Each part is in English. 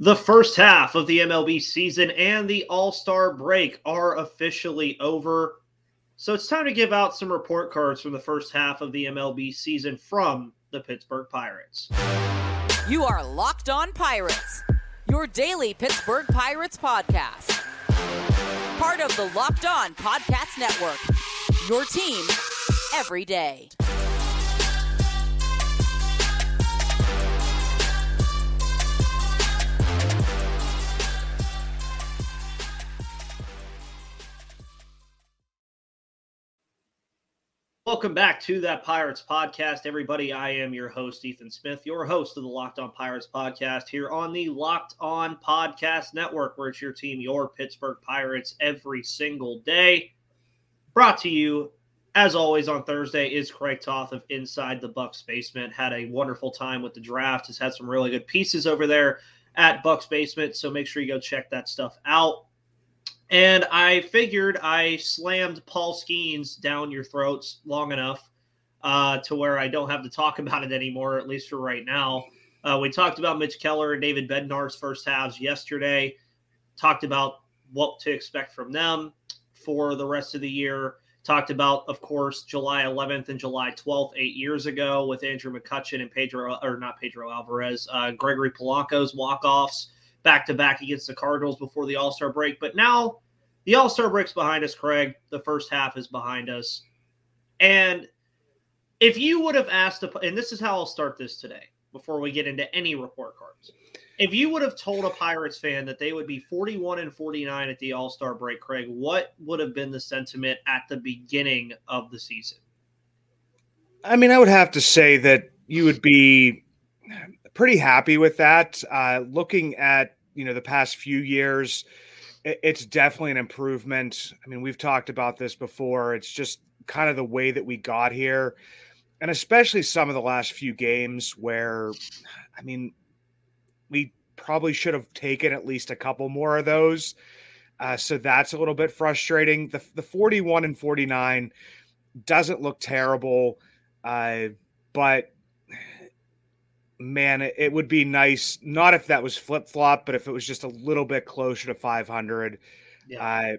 The first half of the MLB season and the All Star break are officially over. So it's time to give out some report cards from the first half of the MLB season from the Pittsburgh Pirates. You are Locked On Pirates, your daily Pittsburgh Pirates podcast. Part of the Locked On Podcast Network, your team every day. Welcome back to that Pirates podcast, everybody. I am your host, Ethan Smith, your host of the Locked On Pirates podcast here on the Locked On Podcast Network, where it's your team, your Pittsburgh Pirates, every single day. Brought to you, as always, on Thursday is Craig Toth of Inside the Bucks Basement. Had a wonderful time with the draft. Has had some really good pieces over there at Bucks Basement, so make sure you go check that stuff out. And I figured I slammed Paul Skenes down your throats long enough uh, to where I don't have to talk about it anymore, at least for right now. Uh, we talked about Mitch Keller and David Bednar's first halves yesterday. Talked about what to expect from them for the rest of the year. Talked about, of course, July 11th and July 12th, eight years ago, with Andrew McCutchen and Pedro, or not Pedro Alvarez, uh, Gregory Polanco's walk offs back to back against the Cardinals before the All Star break. But now the All Star break's behind us, Craig. The first half is behind us. And if you would have asked, and this is how I'll start this today before we get into any report cards. If you would have told a Pirates fan that they would be 41 and 49 at the All Star break, Craig, what would have been the sentiment at the beginning of the season? I mean, I would have to say that you would be pretty happy with that. Uh, looking at you know the past few years, it, it's definitely an improvement. I mean, we've talked about this before. It's just kind of the way that we got here, and especially some of the last few games where, I mean, we probably should have taken at least a couple more of those. Uh, so that's a little bit frustrating. The the 41 and 49 doesn't look terrible, uh, but man, it, it, would be nice. Not if that was flip flop, but if it was just a little bit closer to 500, yeah. uh,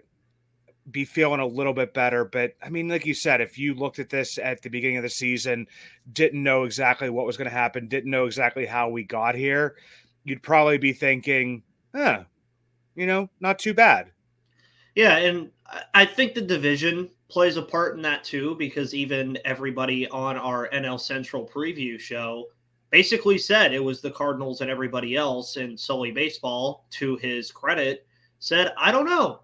be feeling a little bit better. But I mean, like you said, if you looked at this at the beginning of the season, didn't know exactly what was going to happen, didn't know exactly how we got here, you'd probably be thinking, huh, you know, not too bad. Yeah. And I think the division plays a part in that too, because even everybody on our NL Central preview show basically said it was the Cardinals and everybody else, and Sully Baseball, to his credit, said, I don't know.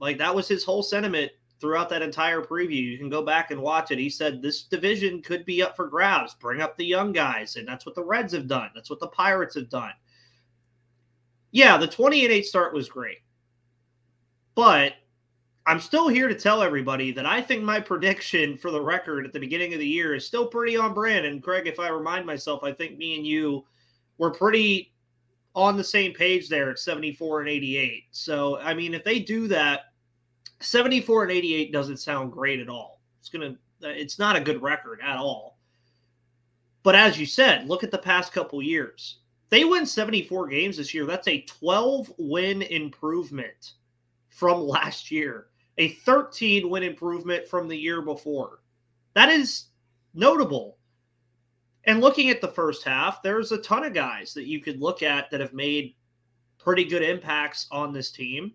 Like that was his whole sentiment throughout that entire preview. You can go back and watch it. He said this division could be up for grabs. Bring up the young guys. And that's what the Reds have done. That's what the Pirates have done. Yeah, the 20 and 8 start was great. But I'm still here to tell everybody that I think my prediction for the record at the beginning of the year is still pretty on brand. And Craig, if I remind myself, I think me and you were pretty on the same page there at 74 and 88. So, I mean, if they do that, 74 and 88 doesn't sound great at all. It's going to, it's not a good record at all. But as you said, look at the past couple years. They win 74 games this year. That's a 12 win improvement from last year a 13 win improvement from the year before. That is notable. And looking at the first half, there's a ton of guys that you could look at that have made pretty good impacts on this team.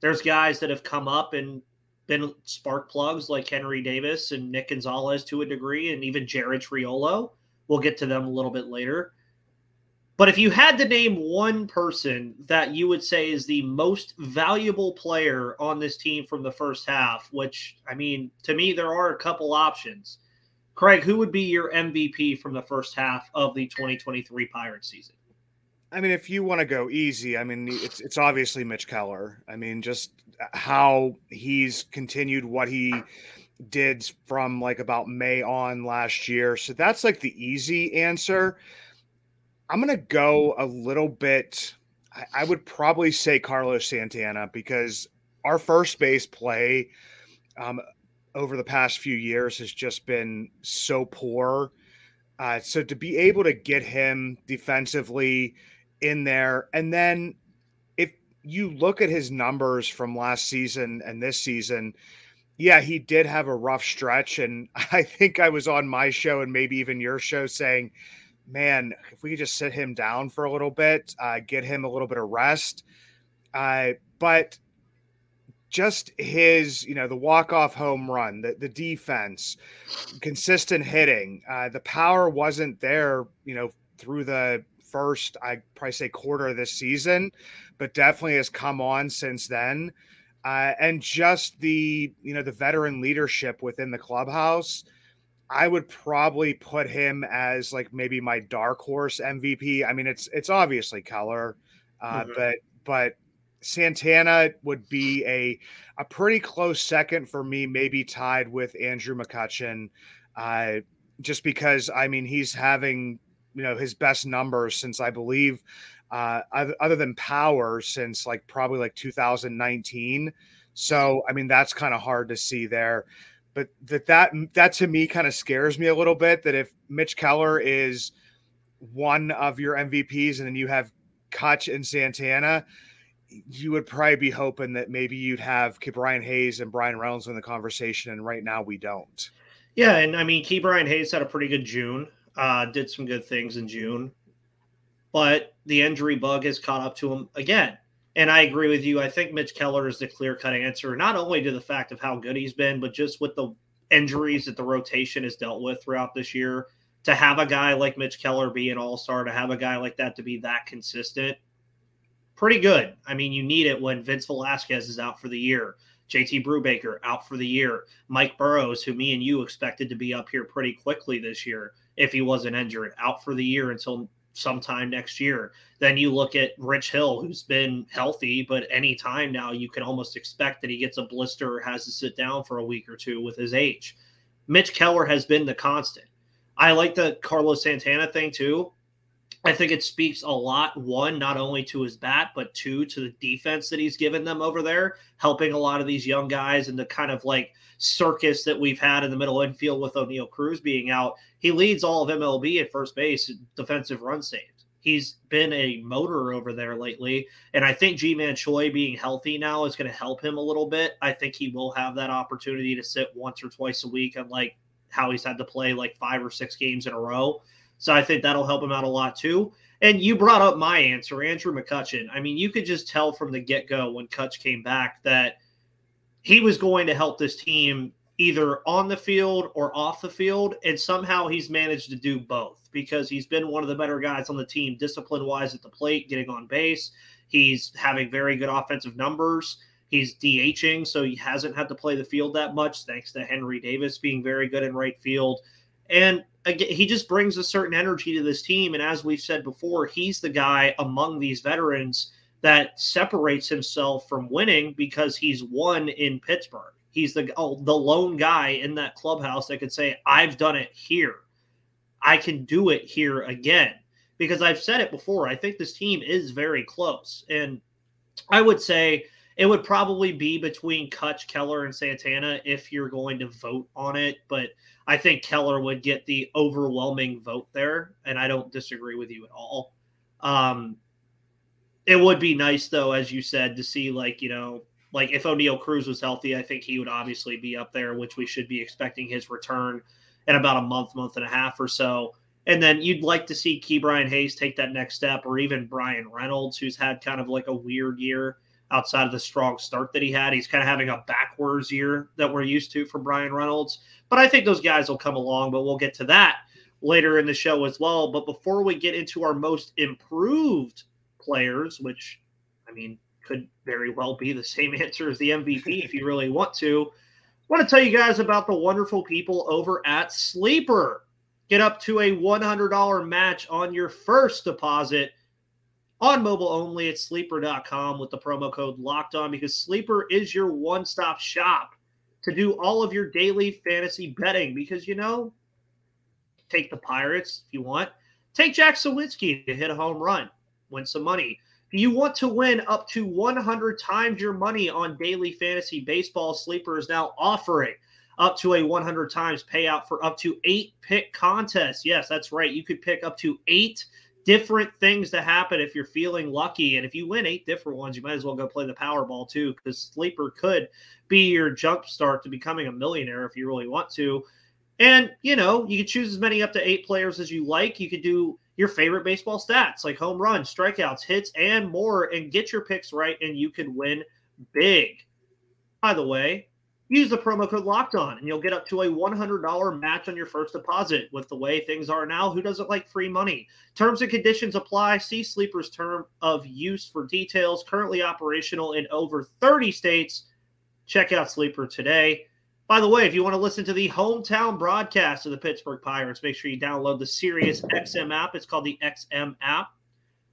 There's guys that have come up and been spark plugs like Henry Davis and Nick Gonzalez to a degree, and even Jared Triolo. We'll get to them a little bit later. But if you had to name one person that you would say is the most valuable player on this team from the first half, which I mean, to me, there are a couple options. Craig, who would be your MVP from the first half of the 2023 Pirates season? I mean, if you want to go easy, I mean, it's it's obviously Mitch Keller. I mean, just uh, how he's continued what he did from like about May on last year. So that's like the easy answer. I'm going to go a little bit. I, I would probably say Carlos Santana because our first base play um, over the past few years has just been so poor. Uh, so to be able to get him defensively in there. And then if you look at his numbers from last season and this season, yeah, he did have a rough stretch. And I think I was on my show and maybe even your show saying, man, if we could just sit him down for a little bit, uh, get him a little bit of rest. Uh, but just his, you know, the walk-off home run, the, the defense, consistent hitting, uh, the power wasn't there, you know, through the first, I probably say quarter of this season, but definitely has come on since then. Uh, and just the, you know, the veteran leadership within the clubhouse. I would probably put him as like maybe my dark horse MVP. I mean, it's it's obviously Keller, uh, mm-hmm. but but Santana would be a a pretty close second for me, maybe tied with Andrew McCutchen, uh, just because I mean he's having you know his best numbers since I believe uh, other than power since like probably like 2019. So I mean that's kind of hard to see there, but that that that to me kind of scares me a little bit. That if Mitch Keller is one of your MVPs and then you have Kutch and Santana you would probably be hoping that maybe you'd have Ke'Bryan Hayes and Bryan Reynolds in the conversation, and right now we don't. Yeah, and I mean, Ke'Bryan Hayes had a pretty good June. Uh, did some good things in June, but the injury bug has caught up to him again. And I agree with you. I think Mitch Keller is the clear cut answer, not only to the fact of how good he's been, but just with the injuries that the rotation has dealt with throughout this year. To have a guy like Mitch Keller be an all star, to have a guy like that to be that consistent, pretty good. I mean, you need it when Vince Velasquez is out for the year, JT Brubaker out for the year, Mike Burrows, who me and you expected to be up here pretty quickly this year if he wasn't injured, out for the year until sometime next year. Then you look at Rich Hill, who's been healthy, but any time now you can almost expect that he gets a blister or has to sit down for a week or two with his age. Mitch Keller has been the constant. I like the Carlos Santana thing too. I think it speaks a lot, one, not only to his bat, but two, to the defense that he's given them over there, helping a lot of these young guys and the kind of like circus that we've had in the middle infield with Oneil Cruz being out. He leads all of MLB at first base, defensive run saved. He's been a motor over there lately. And I think Ji-Man Choi being healthy now is going to help him a little bit. I think he will have that opportunity to sit once or twice a week and like how he's had to play like five or six games in a row so I think that'll help him out a lot too. And you brought up my answer, Andrew McCutchen. I mean, you could just tell from the get go when Kutch came back that he was going to help this team either on the field or off the field. And somehow he's managed to do both because he's been one of the better guys on the team, discipline wise at the plate, getting on base. He's having very good offensive numbers. He's DHing, so he hasn't had to play the field that much, thanks to Henry Davis being very good in right field. And again, he just brings a certain energy to this team. And as we've said before, he's the guy among these veterans that separates himself from winning because he's won in Pittsburgh. He's the oh, the lone guy in that clubhouse that could say, "I've done it here. I can do it here again." Because I've said it before, I think this team is very close, and I would say it would probably be between Kutch, Keller, and Santana if you're going to vote on it. But I think Keller would get the overwhelming vote there, and I don't disagree with you at all. Um, it would be nice though, as you said, to see like you know, like if Oneil Cruz was healthy, I think he would obviously be up there, which we should be expecting his return in about a month, month and a half or so. And then you'd like to see Ke'Bryan Hayes take that next step, or even Bryan Reynolds, who's had kind of like a weird year outside of the strong start that he had. He's kind of having a backwards year that we're used to for Bryan Reynolds. But I think those guys will come along, but we'll get to that later in the show as well. But before we get into our most improved players, which I mean could very well be the same answer as the MVP if you really want to, I want to tell you guys about the wonderful people over at Sleeper. Get up to a $100 match on your first deposit on mobile only at sleeper.com with the promo code locked on because sleeper is your one stop shop to do all of your daily fantasy betting. Because you know take the pirates if you want. Take jack Suwinski to hit a home run win some money you want to win up to 100 times your money on daily fantasy baseball sleeper is now offering up to a 100 times payout for up to eight pick contests yes that's right you could pick up to eight different things to happen if you're feeling lucky. And if you win eight different ones, you might as well go play the Powerball too, because Sleeper could be your jump start to becoming a millionaire if you really want to. And you know, you can choose as many up to eight players as you like. You could do your favorite baseball stats like home runs, strikeouts, hits, and more, and get your picks right, and you could win big. By the way, use the promo code locked on and you'll get up to a $100 match on your first deposit. With the way things are now who doesn't like free money? Terms and conditions apply. See sleepers term of use for details. Currently operational in over 30 states. Check out sleeper today by the way if you want to listen to the hometown broadcast of the pittsburgh pirates make sure you download the sirius xm app it's called the xm app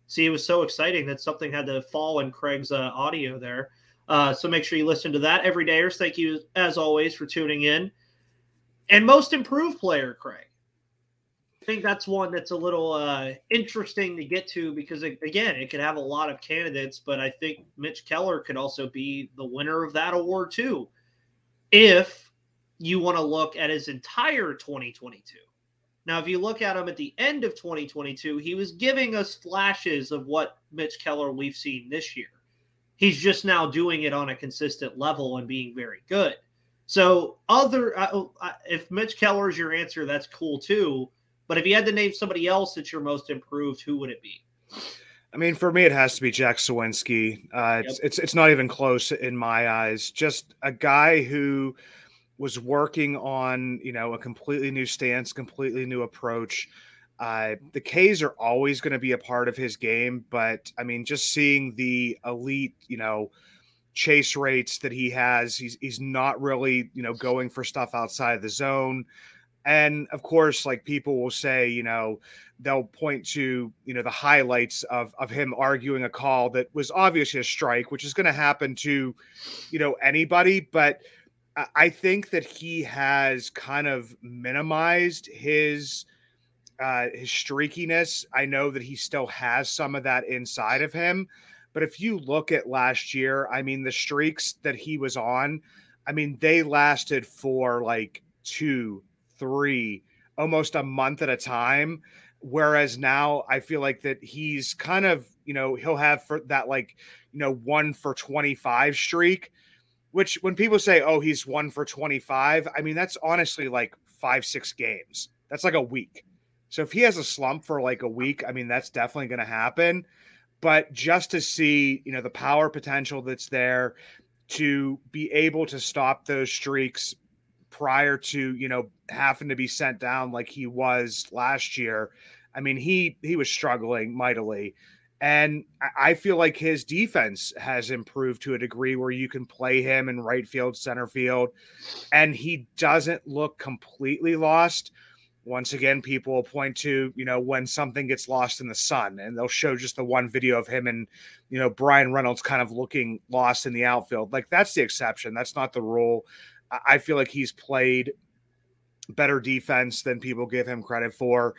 see it was so exciting that something had to fall in craig's uh, audio there uh, so make sure you listen to that every day. Thank you, as always, for tuning in. And most improved player, Craig. I think that's one that's a little uh, interesting to get to because, again, it could have a lot of candidates, but I think Mitch Keller could also be the winner of that award, too, if you want to look at his entire 2022. Now, if you look at him at the end of 2022, he was giving us flashes of what Mitch Keller we've seen this year. He's just now doing it on a consistent level and being very good. So, other uh, uh if Mitch Keller is your answer, that's cool too. But if you had to name somebody else that's your most improved, who would it be? I mean, for me, it has to be Jack Suwinski. Uh, it's, yep. it's it's not even close in my eyes. Just a guy who was working on you know a completely new stance, completely new approach. Uh, the K's are always going to be a part of his game, but I mean, just seeing the elite, you know, chase rates that he has, he's he's not really, you know, going for stuff outside of the zone. And of course, like people will say, you know, they'll point to, you know, the highlights of of him arguing a call that was obviously a strike, which is going to happen to, you know, anybody, but I think that he has kind of minimized his uh, his streakiness. I know that he still has some of that inside of him. But if you look at last year, I mean, the streaks that he was on, I mean, they lasted for like two, three, almost a month at a time. Whereas now I feel like that he's kind of, you know, he'll have for that like, you know, one for 25 streak, which when people say, oh, he's one for 25, I mean, that's honestly like five, six games. That's like a week. So if he has a slump for like a week, I mean, that's definitely going to happen. But just to see, you know, the power potential that's there to be able to stop those streaks prior to, you know, having to be sent down like he was last year. I mean, he he was struggling mightily. And I feel like his defense has improved to a degree where you can play him in right field, center field, and he doesn't look completely lost once again, people will point to, you know, when something gets lost in the sun, and they'll show just the one video of him and, you know, Bryan Reynolds kind of looking lost in the outfield. Like that's the exception. That's not the rule. I feel like he's played better defense than people give him credit for.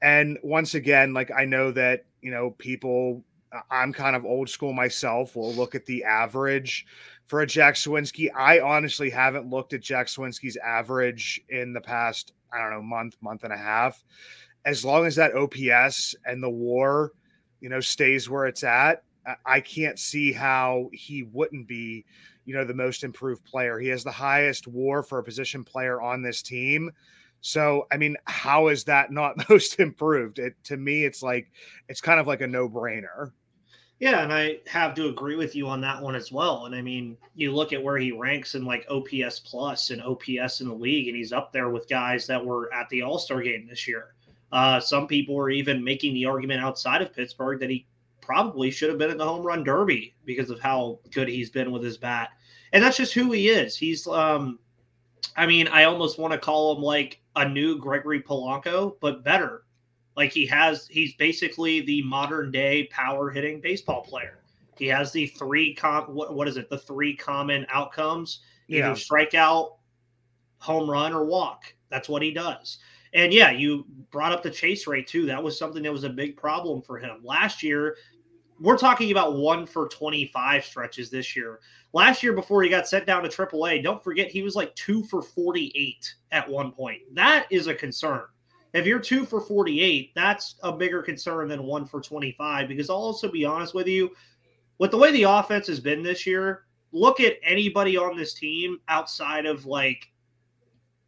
And once again, like I know that, you know, people, I'm kind of old school myself, will look at the average for a Jack Suwinski. I honestly haven't looked at Jack Suwinski's average in the past I don't know, month, month and a half. As long as that OPS and the war, you know, stays where it's at, I can't see how he wouldn't be, you know, the most improved player. He has the highest war for a position player on this team. So, I mean, how is that not most improved? It to me, it's like it's kind of like a no-brainer. Yeah, and I have to agree with you on that one as well. And I mean, you look at where he ranks in like OPS plus and OPS in the league, and he's up there with guys that were at the All Star game this year. Uh, some people were even making the argument outside of Pittsburgh that he probably should have been in the home run derby because of how good he's been with his bat. And that's just who he is. He's, um, I mean, I almost want to call him like a new Gregory Polanco, but better like he has, he's basically the modern day power hitting baseball player. He has the three com. What, what is it? The three common outcomes: either yeah. strikeout, home run, or walk. That's what he does. And yeah, you brought up the chase rate too. That was something that was a big problem for him last year. We're talking about one for 25 stretches this year. Last year, before he got sent down to AAA, don't forget he was like two for 48 at one point. That is a concern If you're two for 48, that's a bigger concern than one for 25. Because I'll also be honest with you, with the way the offense has been this year, look at anybody on this team outside of like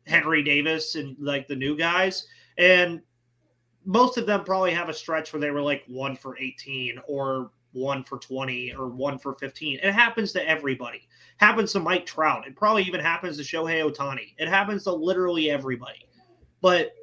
Henry Davis and like the new guys. And most of them probably have a stretch where they were like one for 18 or one for 20 or one for 15. It happens to everybody. Happens to Mike Trout. It probably even happens to Shohei Ohtani. It happens to literally everybody. But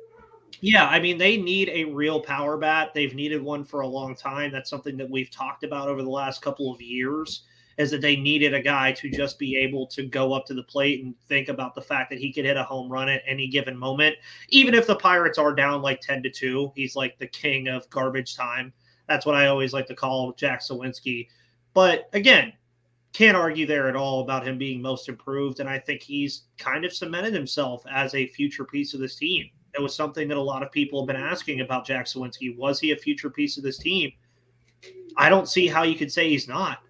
yeah, I mean, they need a real power bat. They've needed one for a long time. That's something that we've talked about over the last couple of years is that they needed a guy to just be able to go up to the plate and think about the fact that he could hit a home run at any given moment. Even if the Pirates are down like 10 to 2, he's like the king of garbage time. That's what I always like to call Jack Suwinski. But again, can't argue there at all about him being most improved. And I think he's kind of cemented himself as a future piece of this team. It was something that a lot of people have been asking about Jack Suwinski. Was he a future piece of this team? I don't see how you could say he's not.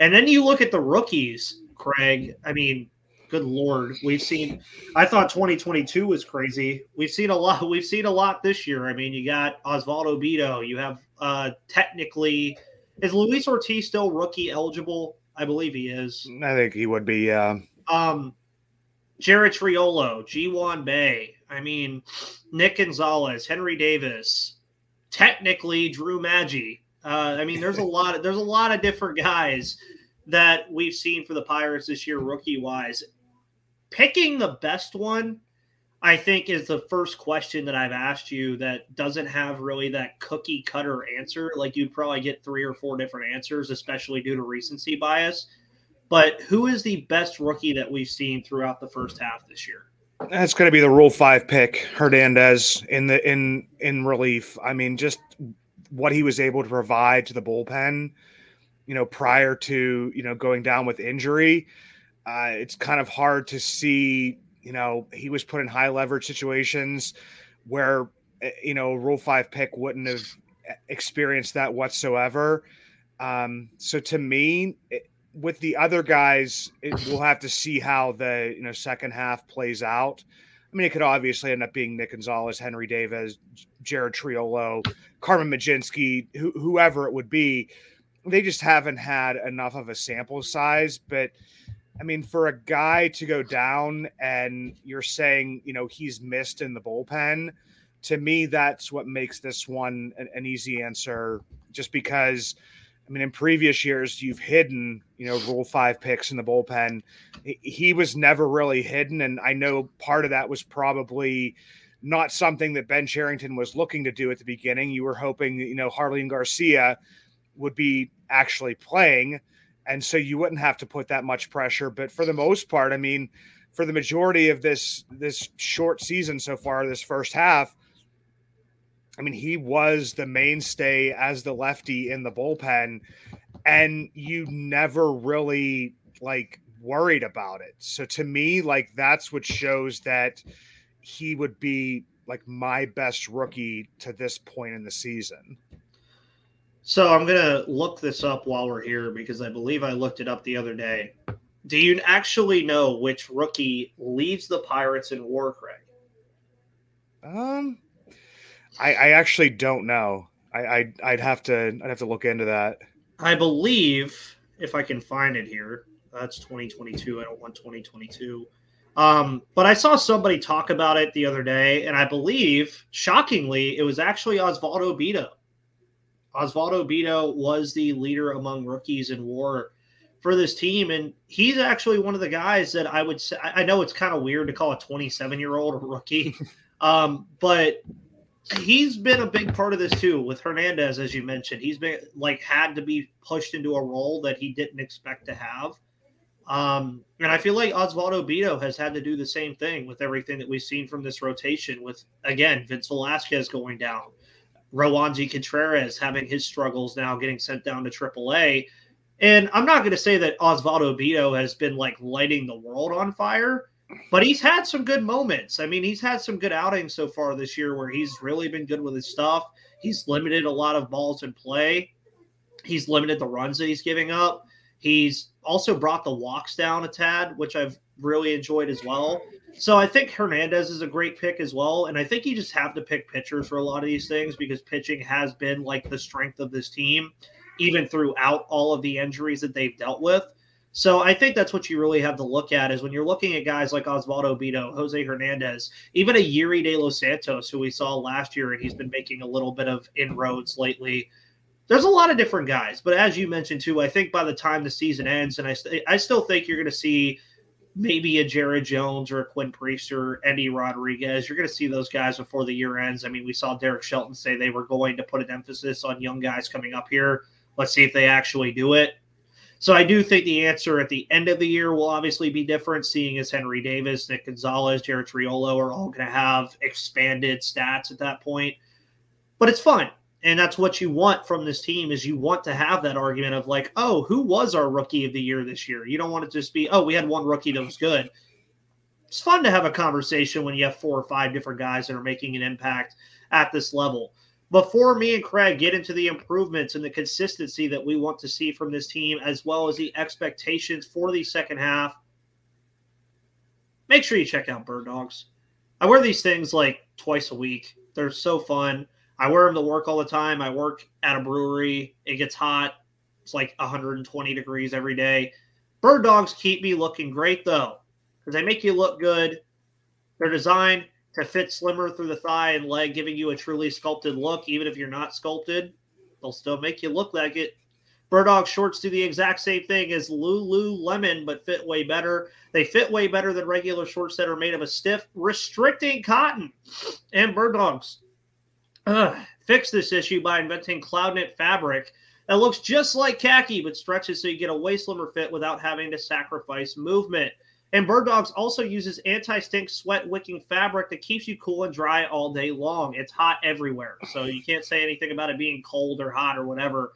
And then you look at the rookies, Craig. I mean, good lord, we've seen. I thought 2022 was crazy. We've seen a lot. We've seen a lot this year. I mean, you got Osvaldo Bido. You have uh technically, is Luis Ortiz still rookie eligible? I believe he is. I think he would be. Yeah. Um, Jared Triolo, Ji-hwan Bae. I mean, Nick Gonzalez, Henry Davis, technically Drew Maggi. Uh, I mean, there's a lot of there's a lot of different guys that we've seen for the Pirates this year, rookie wise. Picking the best one, I think, is the first question that I've asked you that doesn't have really that cookie cutter answer. Like you'd probably get three or four different answers, especially due to recency bias. But who is the best rookie that we've seen throughout the first half this year? That's going to be the Rule Five pick, Hernandez in the in in relief. I mean, just what he was able to provide to the bullpen, you know, prior to you know going down with injury. Uh, it's kind of hard to see. You know, he was put in high leverage situations where eh, you know Rule Five pick wouldn't have experienced that whatsoever. Um, so to me, it, with the other guys, it, we'll have to see how the you know second half plays out. I mean, it could obviously end up being Nick Gonzalez, Henry Davis, Jared Triolo, Carmen Mlodzinski, whoever it would be. They just haven't had enough of a sample size. But I mean, for a guy to go down and you're saying, you know, he's missed in the bullpen, to me, that's what makes this one an, an easy answer, just because – I mean, in previous years, you've hidden, you know, Rule Five picks in the bullpen. He was never really hidden, and I know part of that was probably not something that Ben Cherington was looking to do at the beginning. You were hoping, you know, Jarlin Garcia would be actually playing, and so you wouldn't have to put that much pressure. But for the most part, I mean, for the majority of this this short season so far, this first half, I mean, he was the mainstay as the lefty in the bullpen, and you never really like worried about it. So to me, like that's what shows that he would be like my best rookie to this point in the season. So I'm gonna look this up while we're here because I believe I looked it up the other day. Do you actually know which rookie leaves the Pirates in WAR, Craig? Um, I, I actually don't know. I, I I'd have to I'd have to look into that. I believe if I can find it here. That's 2022. I don't want 2022. Um, but I saw somebody talk about it the other day, and I believe, shockingly, it was actually Osvaldo Bido. Osvaldo Bido was the leader among rookies in WAR for this team, and he's actually one of the guys that I would say. I know it's kind of weird to call a 27 year old a rookie, um, but he's been a big part of this too with Hernandez, as you mentioned. He's been like had to be pushed into a role that he didn't expect to have. Um, and I feel like Osvaldo Bido has had to do the same thing with everything that we've seen from this rotation. With again, Vince Velasquez going down, Roansy Contreras having his struggles now, getting sent down to AAA. And I'm not going to say that Osvaldo Bido has been like lighting the world on fire, but he's had some good moments. I mean, he's had some good outings so far this year where he's really been good with his stuff. He's limited a lot of balls in play. He's limited the runs that he's giving up. He's also brought the walks down a tad, which I've really enjoyed as well. So I think Hernandez is a great pick as well. And I think you just have to pick pitchers for a lot of these things because pitching has been like the strength of this team, even throughout all of the injuries that they've dealt with. So I think that's what you really have to look at is when you're looking at guys like Osvaldo Bido, Jose Hernandez, even a Yerry De Los Santos, who we saw last year, and he's been making a little bit of inroads lately. There's a lot of different guys, but as you mentioned too, I think by the time the season ends, and I, st- I still think you're going to see maybe a Jared Jones or a Quinn Priester, Endy Rodriguez. You're going to see those guys before the year ends. I mean, we saw Derek Shelton say they were going to put an emphasis on young guys coming up here. Let's see if they actually do it. So I do think the answer at the end of the year will obviously be different, seeing as Henry Davis, Nick Gonzalez, Jared Triolo are all going to have expanded stats at that point. But it's fun. And that's what you want from this team is you want to have that argument of like, oh, who was our rookie of the year this year? You don't want it to just be, oh, we had one rookie that was good. It's fun to have a conversation when you have four or five different guys that are making an impact at this level before me and Craig get into the improvements and the consistency that we want to see from this team, as well as the expectations for the second half, make sure you check out Bird Dogs. I wear these things like twice a week. They're so fun. I wear them to work all the time. I work at a brewery. It gets hot. It's like 120 degrees every day. Bird Dogs keep me looking great though, because they make you look good. They're designed to fit slimmer through the thigh and leg, giving you a truly sculpted look. Even if you're not sculpted, they'll still make you look like it. Birddog shorts do the exact same thing as Lululemon, but fit way better. They fit way better than regular shorts that are made of a stiff, restricting cotton. And uh, fix this issue by inventing Cloudknit fabric that looks just like khaki but stretches so you get a way slimmer fit without having to sacrifice movement. And Bird Dogs also uses anti stink sweat wicking fabric that keeps you cool and dry all day long. It's hot everywhere. So you can't say anything about it being cold or hot or whatever.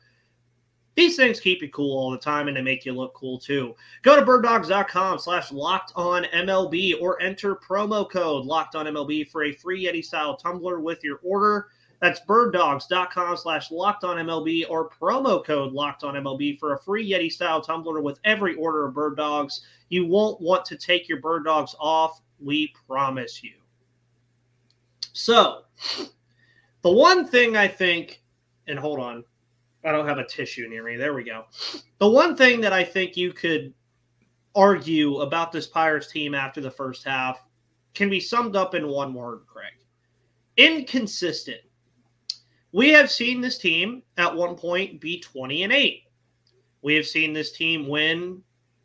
These things keep you cool all the time and they make you look cool too. Go to birddogs.com slash locked on MLB or enter promo code locked on MLB for a free Yeti style tumbler with your order. That's birddogs.com slash locked on MLB or promo code locked on MLB for a free Yeti style tumbler with every order of Bird Dogs. You won't want to take your Bird Dogs off. We promise you. So, the one thing I think, and hold on, I don't have a tissue near me. There we go. The one thing that I think you could argue about this Pirates team after the first half can be summed up in one word, Craig inconsistent. We have seen this team at one point be 20 and 8. We have seen this team win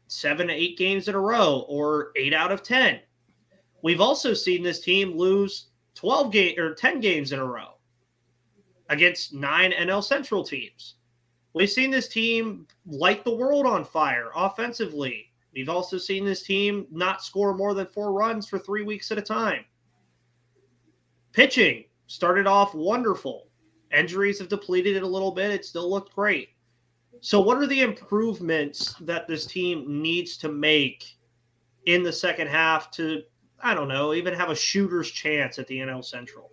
seven to eight games in a row or eight out of 10. We've also seen this team lose 12 game or 10 games in a row against nine NL Central teams. We've seen this team light the world on fire offensively. We've also seen this team not score more than four runs for three weeks at a time. Pitching started off wonderful. Injuries have depleted it a little bit. It still looked great. So, what are the improvements that this team needs to make in the second half to, I don't know, even have a shooter's chance at the NL Central?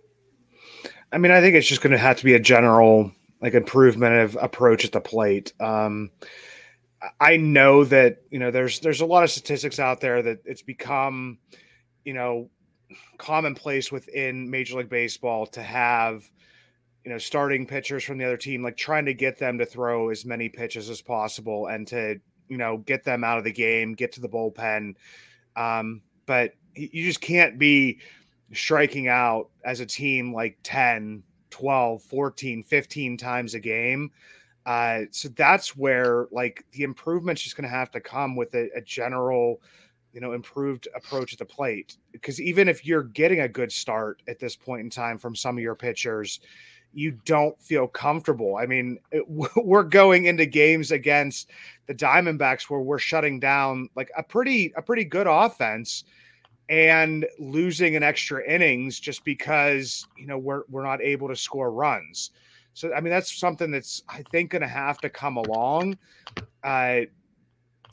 I mean, I think it's just going to have to be a general like improvement of approach at the plate. Um, I know that you know there's there's a lot of statistics out there that it's become, you know, commonplace within Major League Baseball to have you know, starting pitchers from the other team, like trying to get them to throw as many pitches as possible and to, you know, get them out of the game, get to the bullpen. Um, but you just can't be striking out as a team like 10, 12, 14, 15 times a game. Uh, so that's where like the improvement's just going to have to come with a, a general, you know, improved approach at the plate. Because even if you're getting a good start at this point in time from some of your pitchers, you don't feel comfortable. I mean, it, we're going into games against the Diamondbacks where we're shutting down like a pretty a pretty good offense and losing an extra innings just because, you know, we're we're not able to score runs. So I mean, that's something that's I think going to have to come along. Uh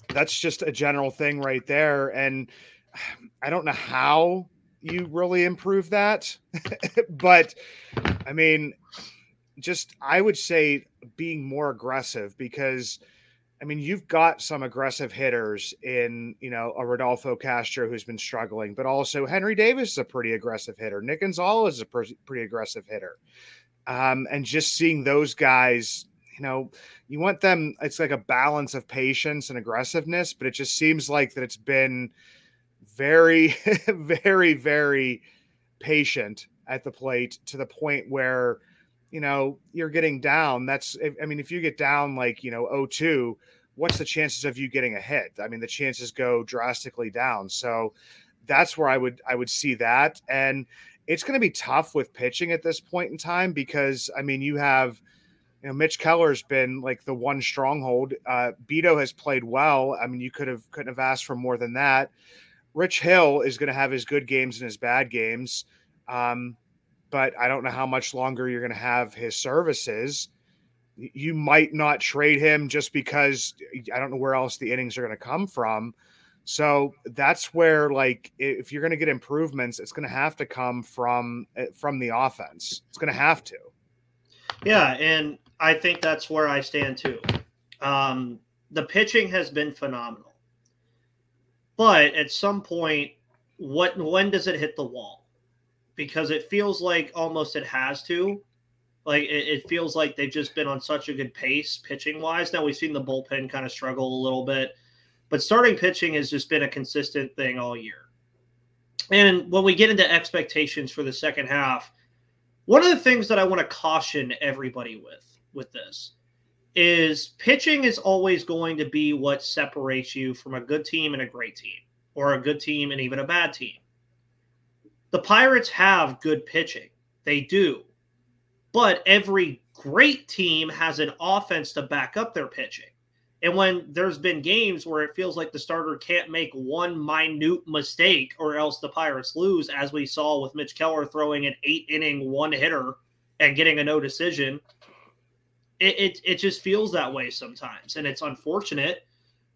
that's just a general thing right there and I don't know how you really improve that. but I mean, just I would say being more aggressive because I mean, you've got some aggressive hitters in, you know, a Rodolfo Castro who's been struggling, but also Henry Davis is a pretty aggressive hitter. Nick Gonzalez is a pretty aggressive hitter. Um, and just seeing those guys, you know, you want them, it's like a balance of patience and aggressiveness, but it just seems like that it's been very, very, very patient at the plate to the point where, you know, you're getting down. That's, I mean, if you get down like, you know, 02, what's the chances of you getting a hit? I mean, the chances go drastically down. So that's where I would, I would see that. And it's going to be tough with pitching at this point in time because, I mean, you have, you know, Mitch Keller's been like the one stronghold. Uh, Bido has played well. I mean, you could have couldn't have asked for more than that. Rich Hill is going to have his good games and his bad games. Um, but I don't know how much longer you're going to have his services. You might not trade him just because I don't know where else the innings are going to come from. So that's where, like, if you're going to get improvements, it's going to have to come from eh, from the offense. It's going to have to. Yeah, and I think that's where I stand too. Um, the pitching has been phenomenal, but at some point, what when does it hit the wall? because it feels like almost it has to. Like it, it, feels like they've just been on such a good pace pitching wise. Now we've seen the bullpen kind of struggle a little bit, but starting pitching has just been a consistent thing all year. And when we get into expectations for the second half, one of the things that I want to caution everybody with with this is pitching is always going to be what separates you from a good team and a great team, or a good team and even a bad team. The Pirates have good pitching. They do. But every great team has an offense to back up their pitching. And when there's been games where it feels like the starter can't make one minute mistake or else the Pirates lose, as we saw with Mitch Keller throwing an eight inning one hitter and getting a no decision, it, it, it just feels that way sometimes. And it's unfortunate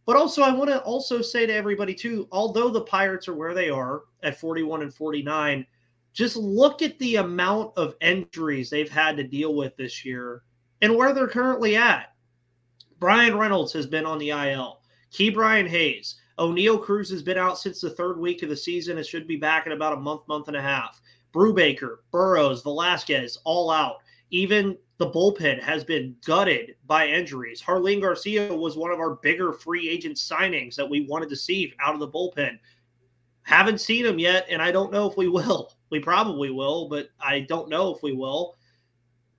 but also, I want to also say to everybody too, although the Pirates are where they are at 41 and 49, just look at the amount of injuries they've had to deal with this year and where they're currently at. Bryan Reynolds has been on the IL. Ke'Bryan Hayes. Oneil Cruz has been out since the third week of the season and should be back in about a month, month and a half. Brubaker, Burrows, Velasquez, all out. Even the bullpen has been gutted by injuries. Jarlin Garcia was one of our bigger free agent signings that we wanted to see out of the bullpen. Haven't seen him yet, and I don't know if we will. We probably will, but I don't know if we will.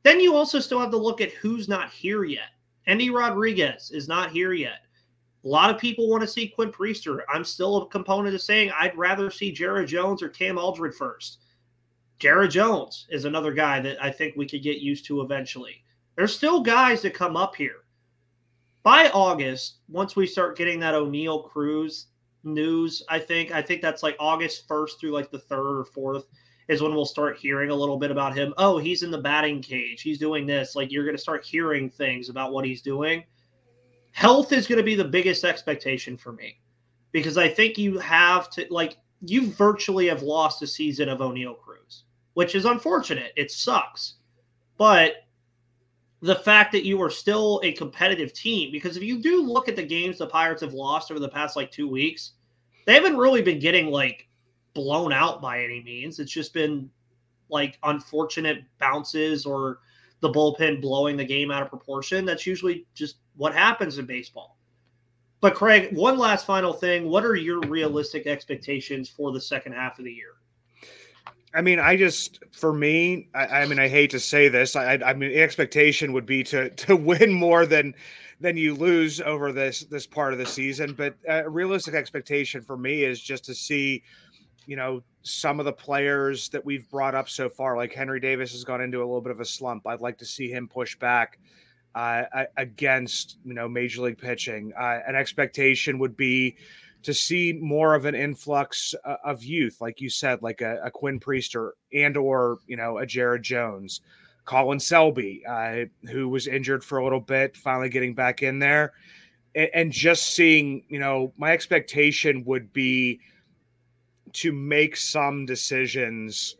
Then you also still have to look at who's not here yet. Endy Rodriguez is not here yet. A lot of people want to see Quinn Priester. I'm still a component of saying I'd rather see Jared Jones or Cam Alldred first. Jared Jones is another guy that I think we could get used to eventually. There's still guys that come up here. By August, once we start getting that Oneil Cruz news, I think I think that's like August 1st through like the 3rd or 4th is when we'll start hearing a little bit about him. Oh, he's in the batting cage. He's doing this. Like you're going to start hearing things about what he's doing. Health is going to be the biggest expectation for me because I think you have to like you virtually have lost a season of Oneil Cruz which is unfortunate. It sucks. But the fact that you are still a competitive team, because if you do look at the games the Pirates have lost over the past like two weeks, they haven't really been getting like blown out by any means. It's just been like unfortunate bounces or the bullpen blowing the game out of proportion. That's usually just what happens in baseball. But Craig, one last final thing. What are your realistic expectations for the second half of the year? I mean, I just for me, I, I mean, I hate to say this. I, I mean, expectation would be to to win more than than you lose over this this part of the season. But a realistic expectation for me is just to see, you know, some of the players that we've brought up so far. Like Henry Davis has gone into a little bit of a slump. I'd like to see him push back uh, against you know major league pitching. Uh, an expectation would be to see more of an influx uh, of youth, like you said, like a, a, Quinn Priester and or you know a Jared Jones, Colin Selby, uh, who was injured for a little bit, finally getting back in there, and, and just seeing, you know, my expectation would be to make some decisions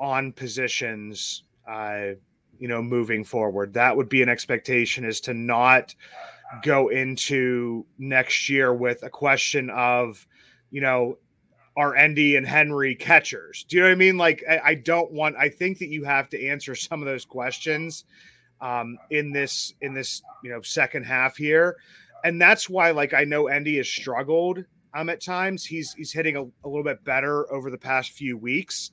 on positions, uh, you know, moving forward. That would be an expectation is to not go into next year with a question of, you know, are Endy and Henry catchers? Do you know what I mean? Like, I, I don't want. I think that you have to answer some of those questions um, in this in this you know second half here, and that's why like I know Endy has struggled um, at times. He's he's hitting a, a little bit better over the past few weeks,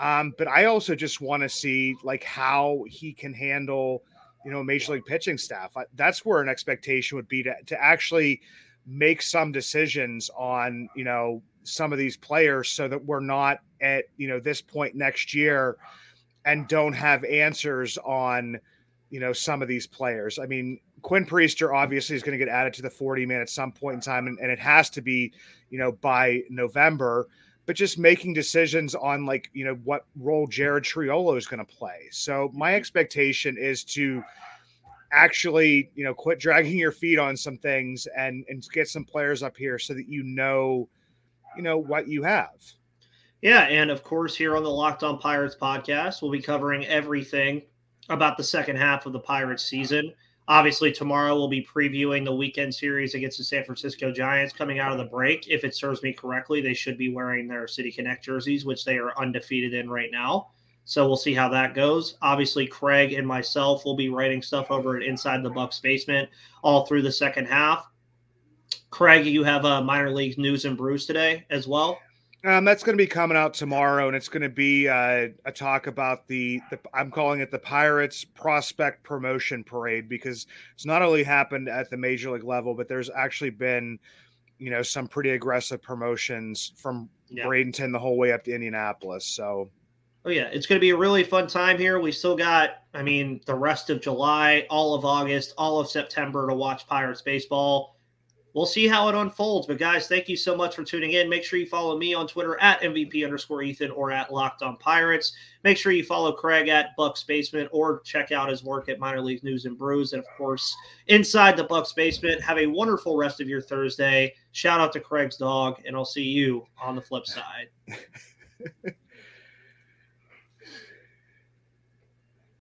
um, but I also just want to see like how he can handle you know major league pitching staff. That's where an expectation would be to to actually make some decisions on you know some of these players so that we're not at you know this point next year and don't have answers on you know some of these players. I mean, Quinn Priester obviously is going to get added to the 40 man at some point in time, and, and it has to be you know by November. But just making decisions on like you know what role Jared Triolo is going to play. So my mm-hmm. expectation is to actually you know quit dragging your feet on some things and and get some players up here so that you know you know what you have. Yeah, and of course, here on the Locked On Pirates podcast, we'll be covering everything about the second half of the Pirates season. Obviously, tomorrow we'll be previewing the weekend series against the San Francisco Giants coming out of the break. If it serves me correctly, they should be wearing their City Connect jerseys, which they are undefeated in right now. So we'll see how that goes. Obviously, Craig and myself will be writing stuff over at Inside the Bucs Basement all through the second half. Craig, you have a minor league news and brews today as well. Um, that's going to be coming out tomorrow, and it's going to be uh, a talk about the, the. I'm calling it the Pirates Prospect Promotion Parade because it's not only happened at the major league level, but there's actually been, you know, some pretty aggressive promotions from yeah. Bradenton the whole way up to Indianapolis. So, oh yeah, it's going to be a really fun time here. We still got, I mean, the rest of July, all of August, all of September to watch Pirates baseball we'll see how it unfolds. But guys, thank you so much for tuning in. Make sure you follow me on Twitter at MVP underscore Ethan or at Locked On Pirates. Make sure you follow Craig at Bucs Basement or check out his work at Minor League News and Brews. And of course, inside the Bucs Basement. Have a wonderful rest of your Thursday. Shout out to Craig's dog, and I'll see you on the flip side.